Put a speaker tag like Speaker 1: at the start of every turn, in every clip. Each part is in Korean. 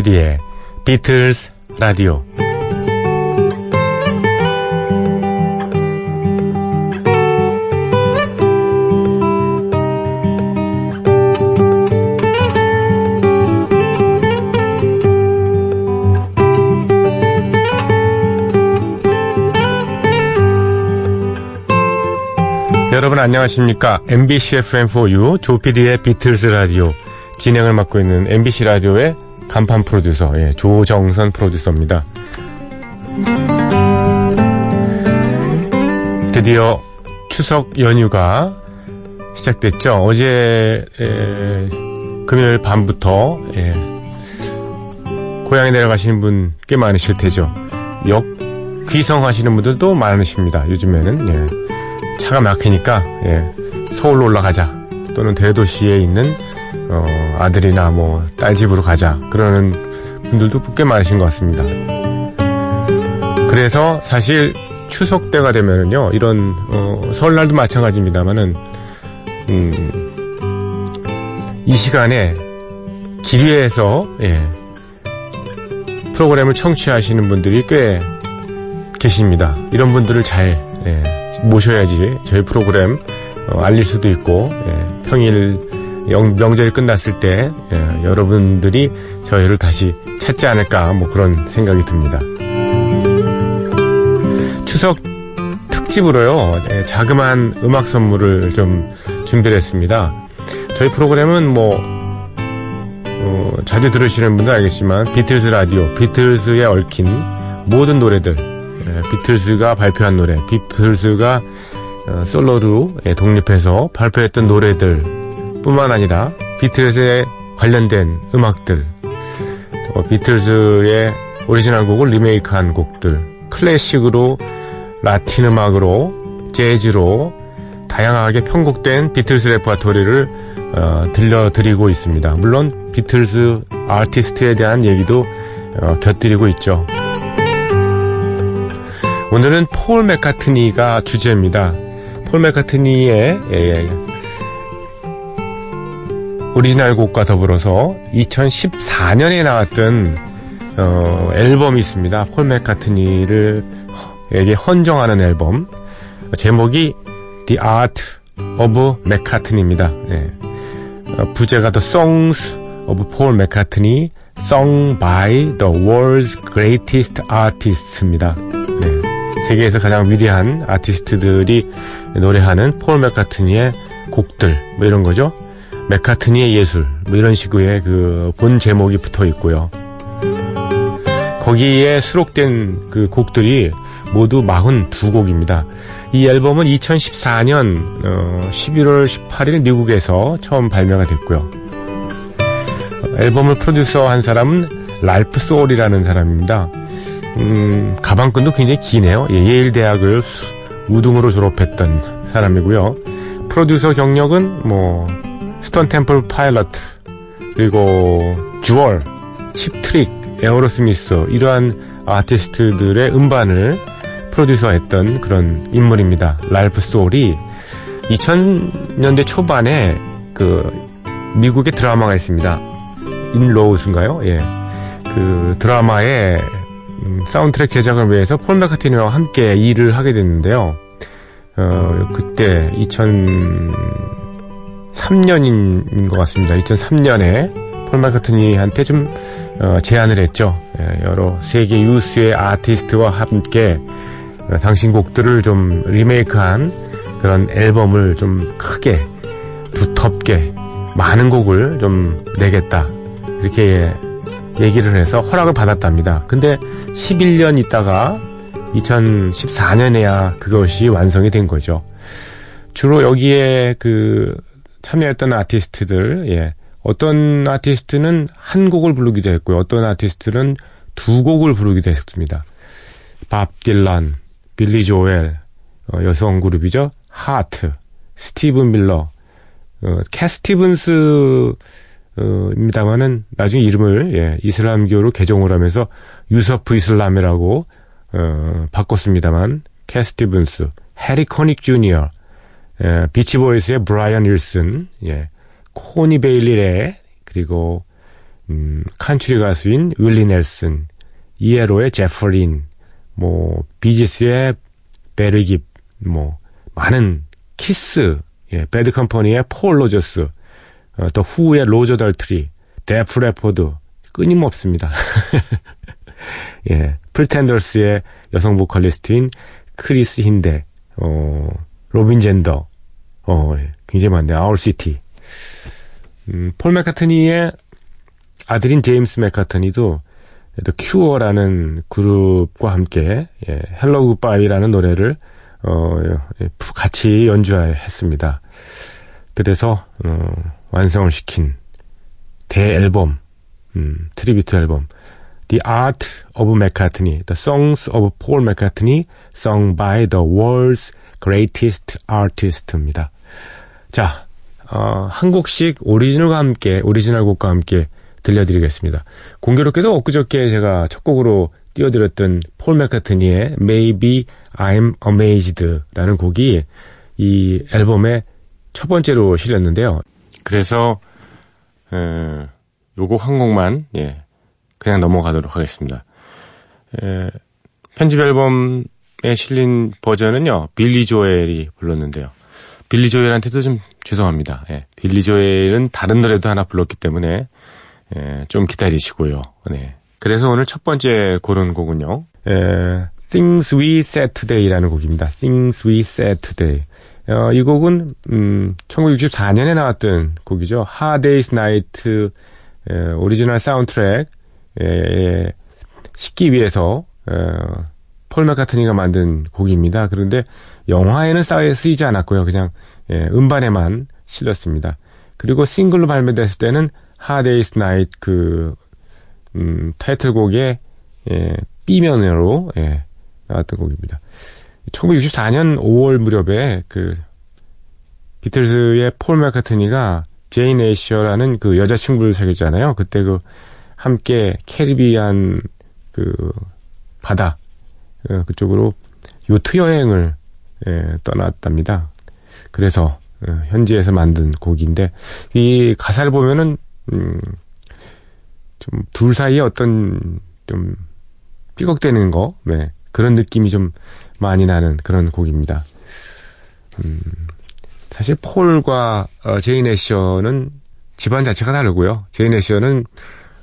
Speaker 1: 조피디의 비틀스 라디오. 여러분 안녕하십니까? MBC FM4U 조피디의 비틀스 라디오. 진행을 맡고 있는 MBC 라디오의 간판 프로듀서 예, 조정선 프로듀서입니다. 드디어 추석 연휴가 시작됐죠. 어제 에, 금요일 밤부터 예, 고향에 내려가시는 분 꽤 많으실 테죠. 역 귀성 하시는 분들도 많으십니다. 요즘에는 예, 차가 막히니까 예, 서울로 올라가자 또는 대도시에 있는 어, 아들이나 뭐 딸 집으로 가자 그러는 분들도 꽤 많으신 것 같습니다. 그래서 사실 추석 때가 되면은요 이런 어, 설날도 마찬가지입니다만은 음, 이 시간에 길 위에서 예, 프로그램을 청취하시는 분들이 꽤 계십니다. 이런 분들을 잘 예, 모셔야지 저희 프로그램 어, 알릴 수도 있고 예, 평일 명절이 끝났을 때 예, 여러분들이 저희를 다시 찾지 않을까 뭐 그런 생각이 듭니다. 추석 특집으로요 예, 자그마한 음악 선물을 좀 준비를 했습니다. 저희 프로그램은 뭐 어, 자주 들으시는 분들 알겠지만 비틀즈 라디오, 비틀즈에 얽힌 모든 노래들, 예, 비틀즈가 발표한 노래, 비틀즈가 어, 솔로로 예, 독립해서 발표했던 노래들 뿐만 아니라 비틀즈에 관련된 음악들, 어, 비틀즈의 오리지널 곡을 리메이크한 곡들, 클래식으로 라틴 음악으로 재즈로 다양하게 편곡된 비틀즈 레퍼토리를 어, 들려드리고 있습니다. 물론 비틀즈 아티스트에 대한 얘기도 어, 곁들이고 있죠. 오늘은 폴 맥카트니가 주제입니다. 폴 맥카트니의 예, 오리지널 곡과 더불어서 2014년에 나왔던 어, 앨범이 있습니다. 폴 맥카트니를 에게 헌정하는 앨범 제목이 The Art of McCartney입니다. 예. 어, 부제가 The Songs of Paul McCartney Sung by the World's Greatest Artists입니다. 네. 세계에서 가장 위대한 아티스트들이 노래하는 폴 맥카트니의 곡들 뭐 이런 거죠. 맥카트니의 예술 뭐 이런 식의 그 본 제목이 붙어 있고요. 거기에 수록된 그 곡들이 모두 42곡입니다. 이 앨범은 2014년 11월 18일 미국에서 처음 발매가 됐고요. 앨범을 프로듀서 한 사람은 랄프 소울이라는 사람입니다. 음, 가방끈도 굉장히 기네요. 예, 예일 대학을 우등으로 졸업했던 사람이고요. 프로듀서 경력은 뭐 스톤 템플 파일럿 그리고 주얼, 칩트릭, 에어로스미스 이러한 아티스트들의 음반을 프로듀서했던 그런 인물입니다. 랄프 소울이 2000년대 초반에 그 미국의 드라마가 있습니다. In-Laws인가요? 예. 그 드라마의 음, 사운드트랙 제작을 위해서 폴 맥카트니와 함께 일을 하게 됐는데요. 어, 그때 2003년인 것 같습니다. 2003년에 폴 맥카트니한테 좀 어, 제안을 했죠. 예, 여러 세계 유수의 아티스트와 함께 어, 당신 곡들을 좀 리메이크한 그런 앨범을 좀 크게 두텁게 많은 곡을 좀 내겠다 이렇게 얘기를 해서 허락을 받았답니다. 근데 11년 있다가 2014년에야 그것이 완성이 된 거죠. 주로 여기에 그 참여했던 아티스트들, 예. 어떤 아티스트는 한 곡을 부르기도 했고요. 어떤 아티스트는 두 곡을 부르기도 했습니다. 밥 딜란, 빌리 조엘, 어, 여성 그룹이죠. 하트, 스티븐 밀러, 어, 캣 스티븐스 어, 입니다만은 나중에 이름을 예, 이슬람교로 개종을 하면서 유서프 이슬람이라고 어, 바꿨습니다만 캣 스티븐스, 해리 코닉 주니어, 예, 비치보이스의 브라이언 윌슨, 예, 코린 베일리 래 그리고 음, country 가수인 윌리 넬슨, ELO의 제프 린, 뭐 비지스의 배리 깁, 뭐 많은 키스, 예, 배드 컴퍼니의 폴 로저스, 어, 또 후의 로저 달트리, 데프 레퍼드 끊임없습니다. 예, 프리텐더스의 여성 보컬리스트인 크리스 힌데, 어, 로빈 잰더, 어, 굉장히 많네요. 아울 시티. 음, 폴 맥카트니의 아들인 제임스 맥카트니도 더 큐어라는 그룹과 함께 예, Hello Goodbye라는 노래를 어, 예, 같이 연주했습니다. 그래서 어, 완성을 시킨 대앨범, 음, tribute 앨범 The Art of McCartney, The Songs of Paul McCartney, sung by the world's greatest artist입니다. 자, 어, 한 곡씩 오리지널과 함께, 오리지널 곡과 함께 들려드리겠습니다. 공교롭게도 엊그저께 제가 첫 곡으로 띄워드렸던 폴 맥카트니의 Maybe I'm Amazed 라는 곡이 이 앨범의 첫 번째로 실렸는데요. 그래서, 에, 요곡 한 곡만, 예, 그냥 넘어가도록 하겠습니다. 에, 편집 앨범에 실린 버전은요, 빌리 조엘이 불렀는데요. 빌리 조엘한테도 좀 죄송합니다. 예, 빌리 조엘은 다른 노래도 하나 불렀기 때문에 예, 좀 기다리시고요. 네. 그래서 오늘 첫 번째 고른 곡은요. 예, Things We Said Today라는 곡입니다. Things We Said Today. 어, 이 곡은 음, 1964년에 나왔던 곡이죠. Hard Day's Night 예, 오리지널 사운드트랙 예, 싣기 위해서 어, 폴 맥카트니가 만든 곡입니다. 그런데 영화에는 쓰이지 않았고요. 그냥 예, 음반에만 실렸습니다. 그리고 싱글로 발매됐을 때는 Hard Day's Night 그 음, 타이틀곡의 예, B면으로 예, 나왔던 곡입니다. 1964년 5월 무렵에 그 비틀즈의 폴 맥카트니가 제인 애셔라는 그 여자친구를 사귀었잖아요. 그때 그 함께 캐리비안 그 바다 어, 그쪽으로 요트 여행을 예, 떠났답니다. 그래서 어, 현지에서 만든 곡인데 이 가사를 보면은 음, 좀 둘 사이에 어떤 좀 삐걱대는 거, 네, 그런 느낌이 좀 많이 나는 그런 곡입니다. 음, 사실 폴과 어, 제인 애셔는 집안 자체가 다르고요. 제인 애셔는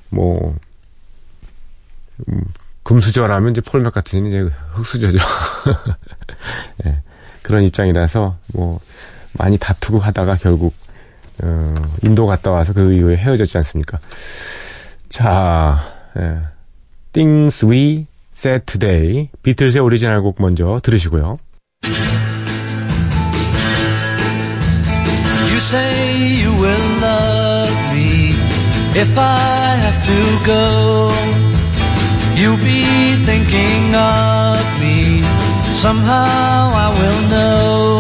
Speaker 1: 뭐 음, 금수저라면 이제 폴 맥카트니는 이제 흑수저죠. 네, 그런 입장이라서 뭐 많이 다투고 하다가 결국 어, 인도 갔다 와서 그 이후에 헤어졌지 않습니까? 자, 예. Things We Said Today 비틀즈의 오리지널 곡 먼저 들으시고요. You say you will love if I have to go. You'll be thinking of me. Somehow I will know.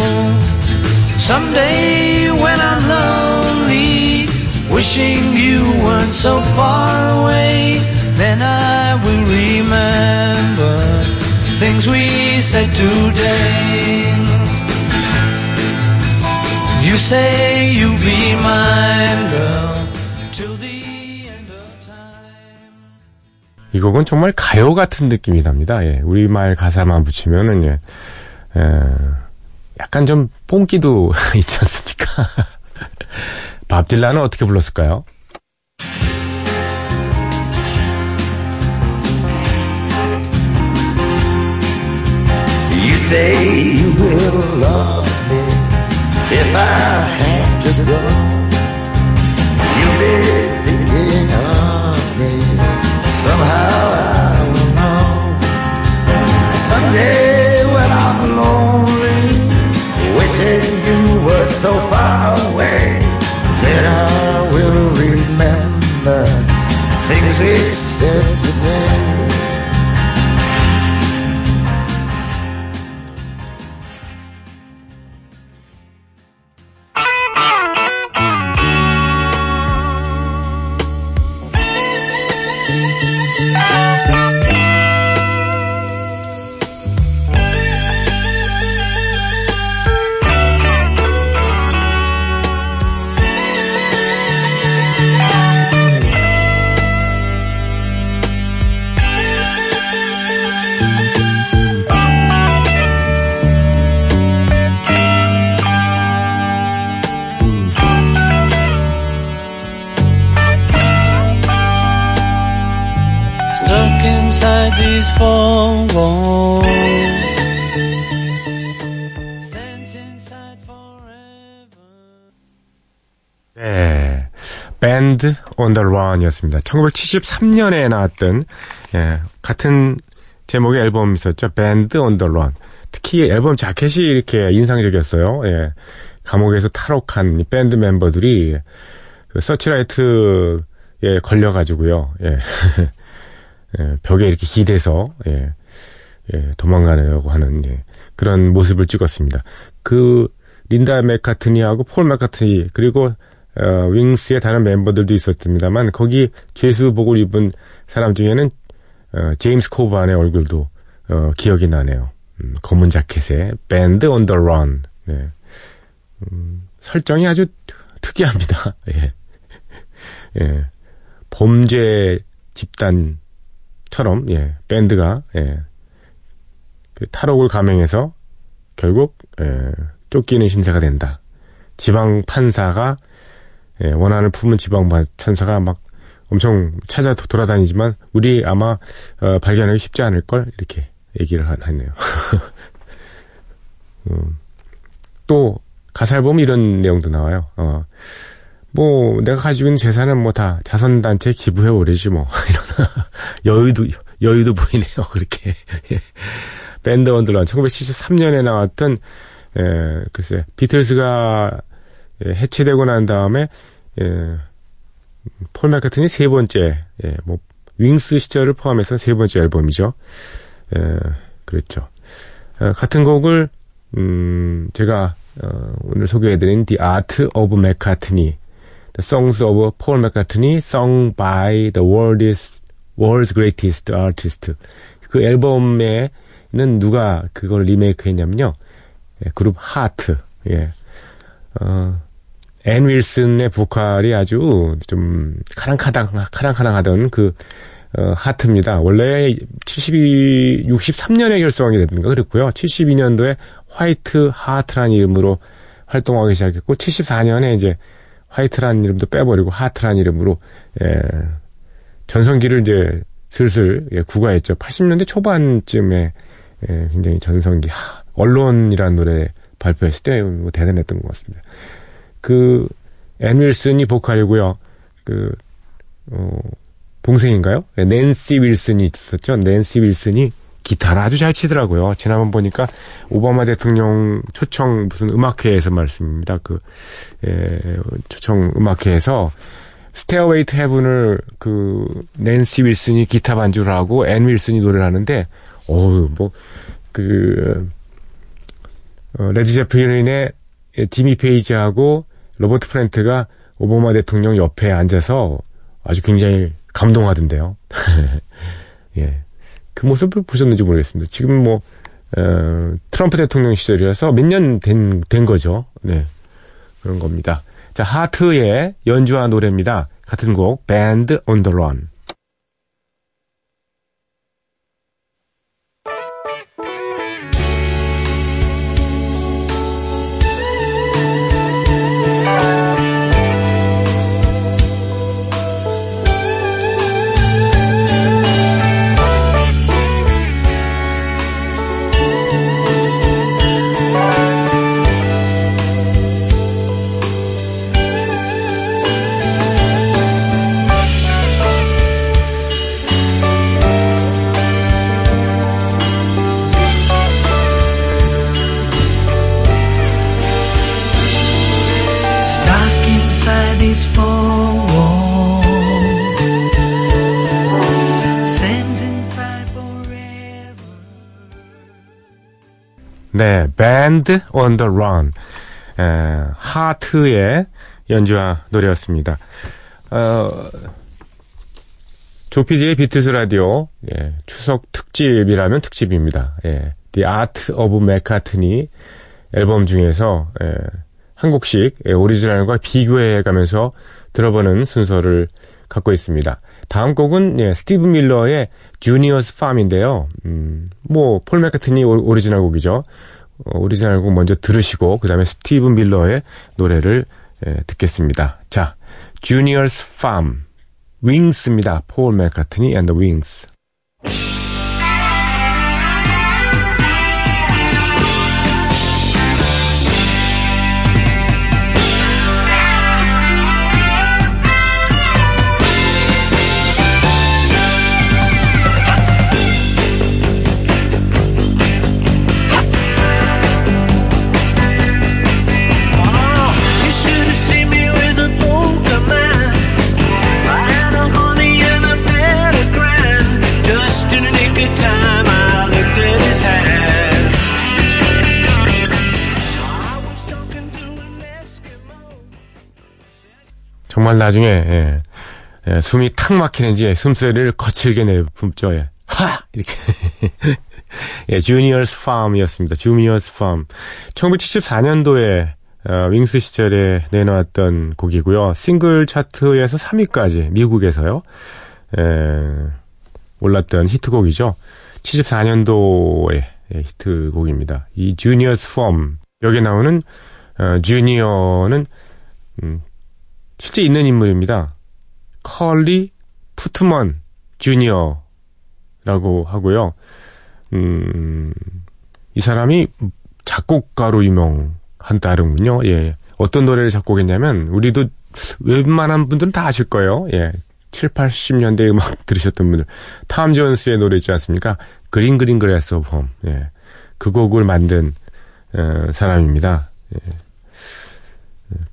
Speaker 1: Someday when I'm lonely, wishing you weren't so far away, then I will remember things we said today. You say you'll be mine, girl, 이 곡은 정말 가요 같은 느낌이 납니다. 예, 우리말 가사만 붙이면은 예. 예. 약간 좀 뽕기도 있지 않습니까? 밥 딜라는 어떻게 불렀을까요? So far away. Then I will remember things we said
Speaker 2: these four walls.
Speaker 1: 네. On the Run이었습니다. 1973년에 나왔던, 예, 같은 제목의 앨범이 있었죠. On the Run. 특히 앨범 자켓이 이렇게 인상적이었어요. 예. 감옥에서 탈옥한 이 밴드 멤버들이 그 서치라이트에 걸려가지고요. 예. 예, 벽에 이렇게 기대서, 예. 예, 도망가려고 하는, 예, 그런 모습을 찍었습니다. 그, 린다 맥카트니하고 폴 맥카트니, 그리고, 어, 윙스의 다른 멤버들도 있었습니다만, 거기 죄수복을 입은 사람 중에는, 어, 제임스 코반의 얼굴도, 어, 기억이 나네요. 음, 검은 자켓에, 밴드 the run. 네. 음, 설정이 아주 특이합니다. 예. 예. 범죄 집단 처럼, 예, 밴드가, 예, 그 탈옥을 감행해서 결국, 예, 쫓기는 신세가 된다. 지방 판사가, 예, 원한을 품은 지방 판사가 막 엄청 찾아 돌아다니지만, 우리 아마, 어, 발견하기 쉽지 않을 걸? 이렇게 얘기를 하- 했네요. 음, 또, 가사를 보면 이런 내용도 나와요. 어, 뭐, 내가 가지고 있는 재산은 뭐 다 자선단체에 기부해버리지 뭐. 이런, 여유도, 여유도 보이네요. 그렇게. Band on the Run 1973년에 나왔던, 에, 글쎄, 비틀스가 예, 해체되고 난 다음에, 예, 폴 맥카트니 세 번째, 예, 뭐, 윙스 시절을 포함해서 세 번째 앨범이죠. 예, 그랬죠. 어, 같은 곡을, 음, 제가, 어, 오늘 소개해드린 The Art of McCartney, The Songs of Paul McCartney, sung by the world's, world's greatest artist. 그 앨범에는 누가 그걸 리메이크 했냐면요. 예, 그룹 하트. 예. 어, 앤 윌슨의 보컬이 아주 좀 카랑카당, 카랑카랑 하던 그, 어, 하트입니다. 원래 72, 63년에 결성하게 됐는가 그랬고요. 72년도에 화이트 하트라는 이름으로 활동하기 시작했고, 74년에 이제 화이트라는 이름도 빼버리고 하트라는 이름으로, 예, 전성기를 이제 슬슬 예, 구가했죠. 80년대 초반쯤에 예, 굉장히 전성기, 하, Alone이라는 노래 발표했을 때 뭐 대단했던 것 같습니다. 그, 앤 윌슨이 보컬이고요. 그, 어, 동생인가요? 네, 낸시 윌슨이 있었죠. 낸시 윌슨이 기타를 아주 잘 치더라고요. 지난번 보니까 오바마 대통령 초청 무슨 음악회에서 말씀입니다. 그, 예, 초청 음악회에서 Stairway to Heaven을 그 낸시 윌슨이 기타 반주를 하고 앤 윌슨이 노래를 하는데 어우 뭐그 어, 레드 제플린의 지미 페이지하고 로버트 플랜트가 오바마 대통령 옆에 앉아서 아주 굉장히 감동하던데요. 예. 그 모습을 보셨는지 모르겠습니다. 지금 뭐, 어, 트럼프 대통령 시절이라서 몇 년 된, 된 거죠. 네. 그런 겁니다. 자, 하트의 연주한 노래입니다. 같은 곡, Band on the Run. 네, Band on the Run. 에, 하트의 연주와 노래였습니다. 어, 조피디의 비틀스 라디오, 예, 추석 특집이라면 특집입니다. 예, The Art of McCartney 앨범 중에서, 예, 한 곡씩 예, 오리지널과 비교해 가면서 들어보는 순서를 갖고 있습니다. 다음 곡은 예, 스티브 밀러의 Junior's Farm인데요. 음, 뭐, 폴 맥카트니 오- 오리지널 곡이죠. 어, 오리지널 곡 먼저 들으시고 그 다음에 스티브 밀러의 노래를 예, 듣겠습니다. 자, Junior's Farm 윙스입니다. 폴 맥카트니 and the Wings. 정말 나중에 예, 예, 숨이 탁 막히는지 숨소리를 거칠게 내뿜죠. 예. 하 이렇게 예, 주니어스 팜이었습니다. 주니어스 팜. 1974년도에 어, 윙스 시절에 내놓았던 곡이고요. 싱글 차트에서 3위까지 미국에서요. 에, 올랐던 히트곡이죠. 74년도의 히트곡입니다. 이 주니어스 펌 여기 나오는 어, 주니어는 음, 실제 있는 인물입니다. 컬리 푸트먼 주니어라고 하고요. 음, 이 사람이 작곡가로 유명한다는군요. 예. 어떤 노래를 작곡했냐면, 우리도 웬만한 분들은 다 아실 거예요. 예. 7, 80년대 음악 들으셨던 분들. 탐 존스의 노래 있지 않습니까? Green Green Grass of Home. 예. 그 곡을 만든, 어, 사람입니다. 예.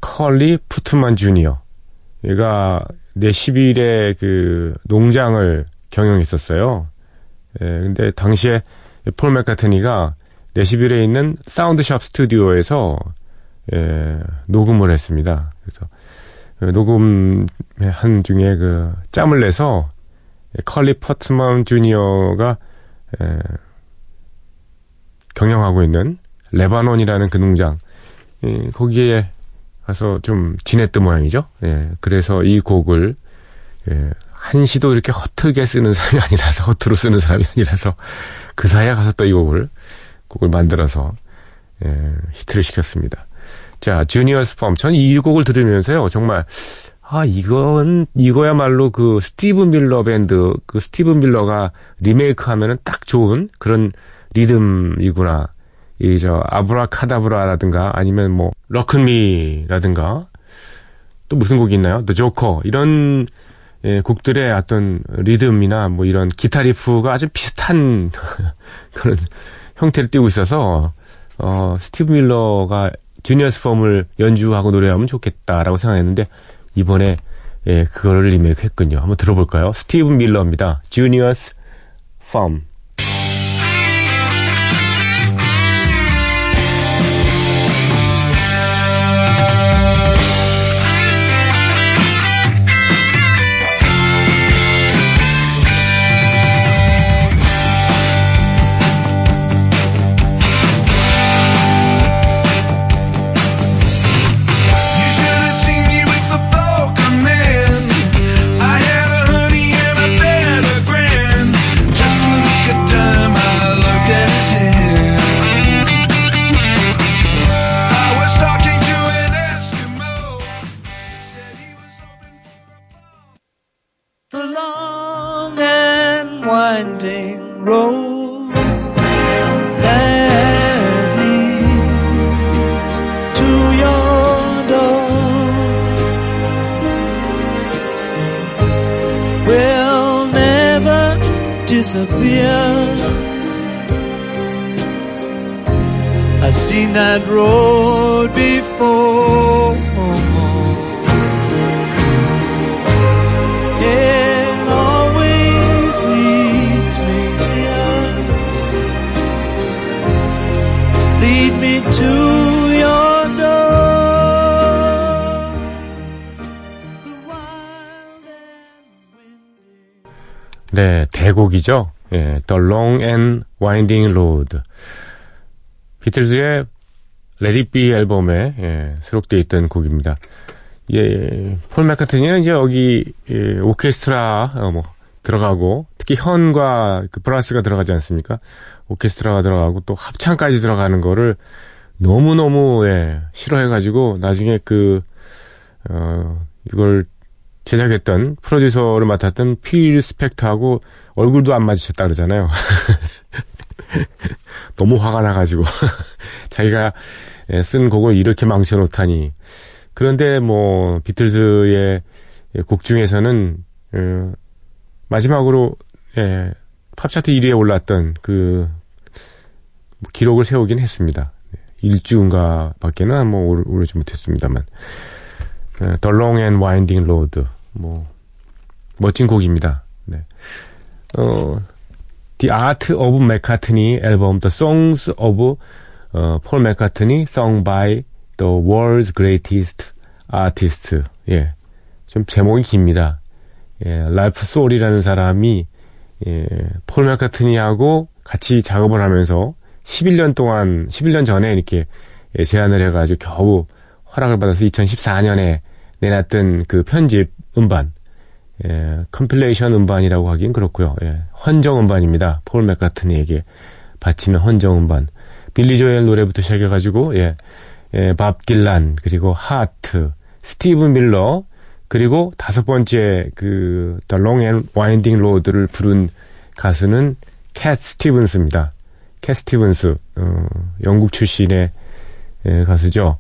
Speaker 1: 컬리 퍼트먼 주니어. 얘가 내시빌의 그 농장을 경영했었어요. 예, 근데 당시에 폴 맥카트니가 내시빌에 있는 사운드샵 스튜디오에서 예, 녹음을 했습니다. 그래서 그 녹음한 중에 그 짬을 내서 컬리 퍼트먼 주니어가 예, 경영하고 있는 레바논이라는 그 농장 예, 거기에 가서 좀 지냈던 모양이죠. 예, 그래서 이 곡을 예, 한시도 이렇게 허트게 쓰는 사람이 아니라서 허투루 쓰는 사람이 아니라서 그 사이에 가서 또 이 곡을 곡을 만들어서 예, 히트를 시켰습니다. 자, Junior's Farm. 전 이 곡을 들으면서요, 정말 아 이건 이거야말로 그 스티브 밀러 밴드 그 스티브 밀러가 리메이크하면은 딱 좋은 그런 리듬이구나. 이 저 Abracadabra라든가 아니면 뭐 Rock'n Me라든가 또 무슨 곡이 있나요? The Joker 이런 예, 곡들의 어떤 리듬이나 뭐 이런 기타 riff가 아주 비슷한 그런 형태를 띠고 있어서 어 스티브 밀러가 주니어스 펌을 연주하고 노래하면 좋겠다라고 생각했는데 이번에 예, 그거를 리메이크했군요. 한번 들어볼까요? 스티브 밀러입니다. 주니어스 펌.
Speaker 2: Disappear. I've seen that road before. It always leads me here. Lead me to
Speaker 1: 네, 대곡이죠. 예, The Long and Winding Road. 비틀즈의 Let It Be 앨범에 예, 수록되어 있던 곡입니다. 예, 폴 맥카트니는 이제 여기 예, 오케스트라 어, 뭐 들어가고 특히 현과 그 브라스가 들어가지 않습니까? 오케스트라가 들어가고 또 합창까지 들어가는 거를 너무 너무 예, 싫어해가지고 나중에 그 어, 이걸 제작했던 프로듀서를 맡았던 필 스펙터하고 얼굴도 안 마주쳤다 그러잖아요. 너무 화가 나가지고 자기가 예, 쓴 곡을 이렇게 망쳐놓다니. 그런데 뭐 비틀즈의 곡 중에서는 어, 마지막으로 예, 팝차트 1위에 올랐던 그 기록을 세우긴 했습니다. 1주인가 밖에는 뭐 오르- 오르지 못했습니다만. 어, The Long and Winding Road. 뭐, 멋진 곡입니다. 네. 어, The Art of McCartney 앨범 The Songs of 어, Paul McCartney Sung by the World's Greatest Artist. 예. 좀 제목이 깁니다. 예, 랄프 소울이라는 사람이 예, 폴 맥카트니하고 같이 작업을 하면서 11년 동안 11년 전에 이렇게 예, 제안을 해가지고 겨우 허락을 받아서 2014년에 내놨던 그 편집 음반 예, compilation 음반이라고 하긴 그렇고요. 예, 헌정 음반입니다. 폴 맥카트니에게 바치는 헌정 음반. 빌리 조엘 노래부터 시작해가지고 예, 예, 밥 딜런 그리고 하트, 스티븐 밀러 그리고 다섯 번째 그 The Long and Winding Road를 부른 가수는 캣 스티븐스입니다. 캣 스티븐스 어, 영국 출신의 예, 가수죠.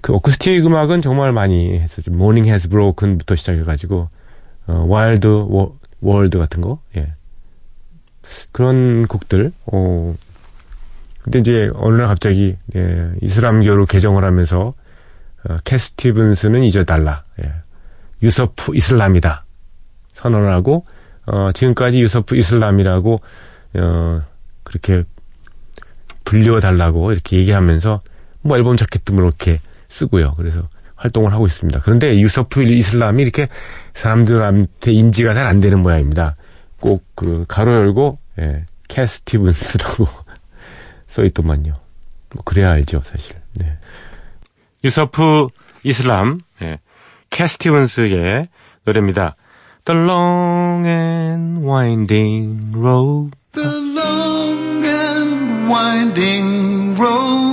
Speaker 1: 그 어쿠스틱 음악은 정말 많이 했었죠. Morning Has Broken부터 시작해가지고 어, Wild Wor, World 같은 거, 예. 그런 곡들, 어, 근데 이제 어느 날 갑자기, 예, 이슬람교로 개종을 하면서, 어, 캣 스티븐스는 잊어달라, 예. 유서프 이슬람이다. 선언을 하고, 어, 지금까지 유서프 이슬람이라고, 어, 그렇게 불려달라고 이렇게 얘기하면서, 뭐 앨범 자켓도 뭐 이렇게 쓰고요. 그래서 활동을 하고 있습니다. 그런데 유서프 이슬람이 이렇게 사람들한테 인지가 잘 안 되는 모양입니다. 꼭 그 괄호 열고 예, 캣 스티븐스라고 써 있더만요. 뭐 그래야 알죠, 사실. 네. 유서프 이슬람 예, 캐 스티븐스의 노래입니다. The Long and Winding Road.
Speaker 2: The long and winding road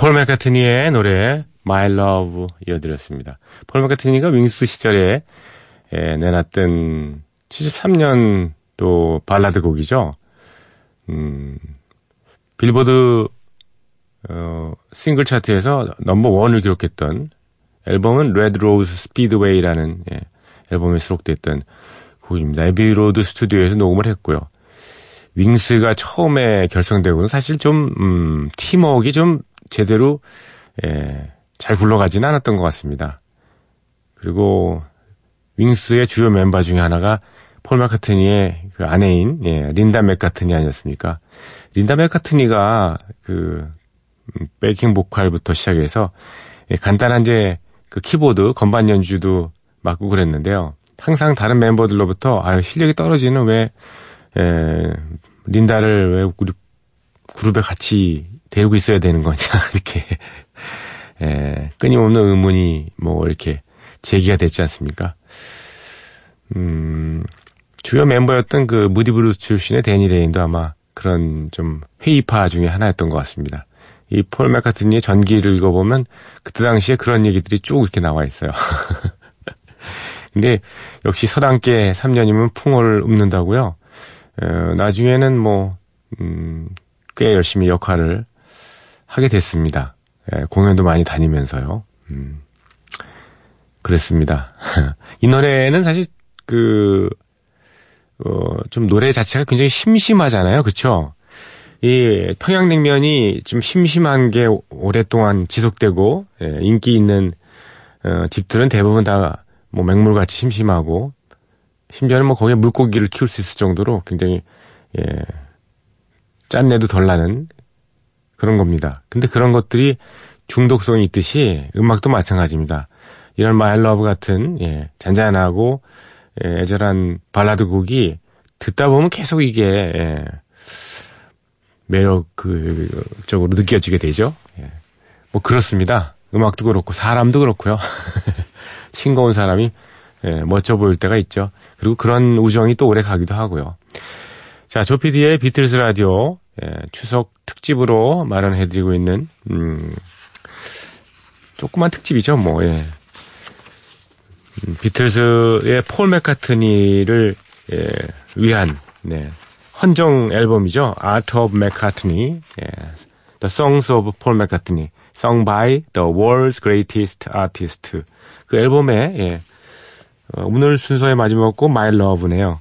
Speaker 1: 폴 맥카트니의 노래 My Love 이어드렸습니다. 폴 맥카트니가 윙스 시절에 에, 내놨던 73년 또 발라드 곡이죠. 음, 빌보드 어, 싱글 차트에서 넘버 원을 기록했던 앨범은 Red Rose Speedway라는 예, 앨범에 수록됐던 곡입니다. Abbey Road 스튜디오에서 녹음을 했고요. 윙스가 처음에 결성되고는 사실 좀 음, 팀워크가 좀 제대로 예, 잘 굴러가지는 않았던 것 같습니다. 그리고 윙스의 주요 멤버 중에 하나가 폴 마카트니의 그 아내인 예, 린다 맥카트니 아니었습니까? 린다 맥카트니가 그 음, 베이킹 보컬부터 시작해서 예, 간단한 이제 그 키보드 건반 연주도 맡고 그랬는데요. 항상 다른 멤버들로부터 아유 실력이 떨어지는 왜 에, 린다를 왜 우리 그룹에 같이 데리고 있어야 되는 거냐 이렇게 에, 끊임없는 의문이 뭐 이렇게 제기가 됐지 않습니까? 음, 주요 멤버였던 그 Moody Blues 출신의 데니 레인도 아마 그런 좀 회의파 중에 하나였던 것 같습니다. 이 폴 맥카트니의 전기를 읽어보면 그때 당시에 그런 얘기들이 쭉 이렇게 나와 있어요. 근데 역시 서당계 3년이면 풍어를 읊는다고요. 어, 나중에는 뭐, 음, 꽤 열심히 역할을 하게 됐습니다. 예, 공연도 많이 다니면서요. 음, 그랬습니다. 이 노래는 사실 그, 어, 좀 노래 자체가 굉장히 심심하잖아요. 그쵸? 이 평양냉면이 좀 심심한 게 오랫동안 지속되고, 예, 인기 있는, 어, 집들은 대부분 다 뭐 맹물같이 심심하고, 심지어는 뭐 거기에 물고기를 키울 수 있을 정도로 굉장히 예, 짠내도 덜 나는 그런 겁니다. 근데 그런 것들이 중독성이 있듯이 음악도 마찬가지입니다. 이런 My Love 같은 예, 잔잔하고 예, 애절한 발라드 곡이 듣다 보면 계속 이게 예, 매력적으로 느껴지게 되죠. 예. 뭐 그렇습니다. 음악도 그렇고 사람도 그렇고요. 싱거운 사람이 예, 멋져 보일 때가 있죠. 그리고 그런 우정이 또 오래 가기도 하고요. 자, 조피디의 비틀스 라디오 예, 추석 특집으로 마련해드리고 있는 음, 조그만 특집이죠, 뭐. 예. 음, 비틀스의 폴 맥카트니를 예, 위한 네, 헌정 앨범이죠. Art of McCartney, 예, The Songs of Paul McCartney, sung by the world's greatest artist. 그 앨범에 예, 어, 오늘 순서의 마지막 곡 My Love네요.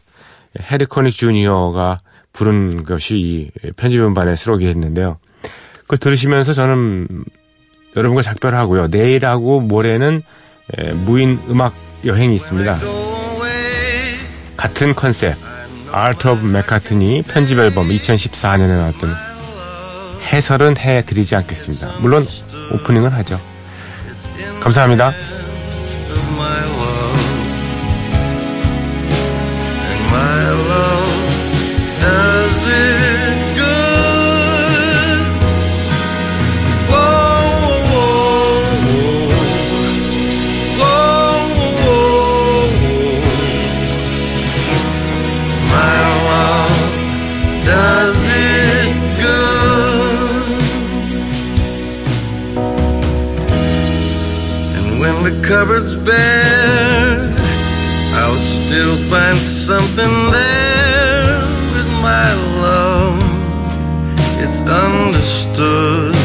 Speaker 1: 해리 코닉 주니어가 부른 것이 이 편집 음반에 수록이 했는데요. 그걸 들으시면서 저는 여러분과 작별을 하고요. 내일하고 모레는 예, 무인 음악 여행이 있습니다. 같은 컨셉 Art of McCartney 편집 앨범 2014년에 나왔던 해설은 해드리지 않겠습니다. 물론 오프닝을 하죠. 감사합니다.
Speaker 2: cupboard's bare, I'll still find something there with my love. It's understood.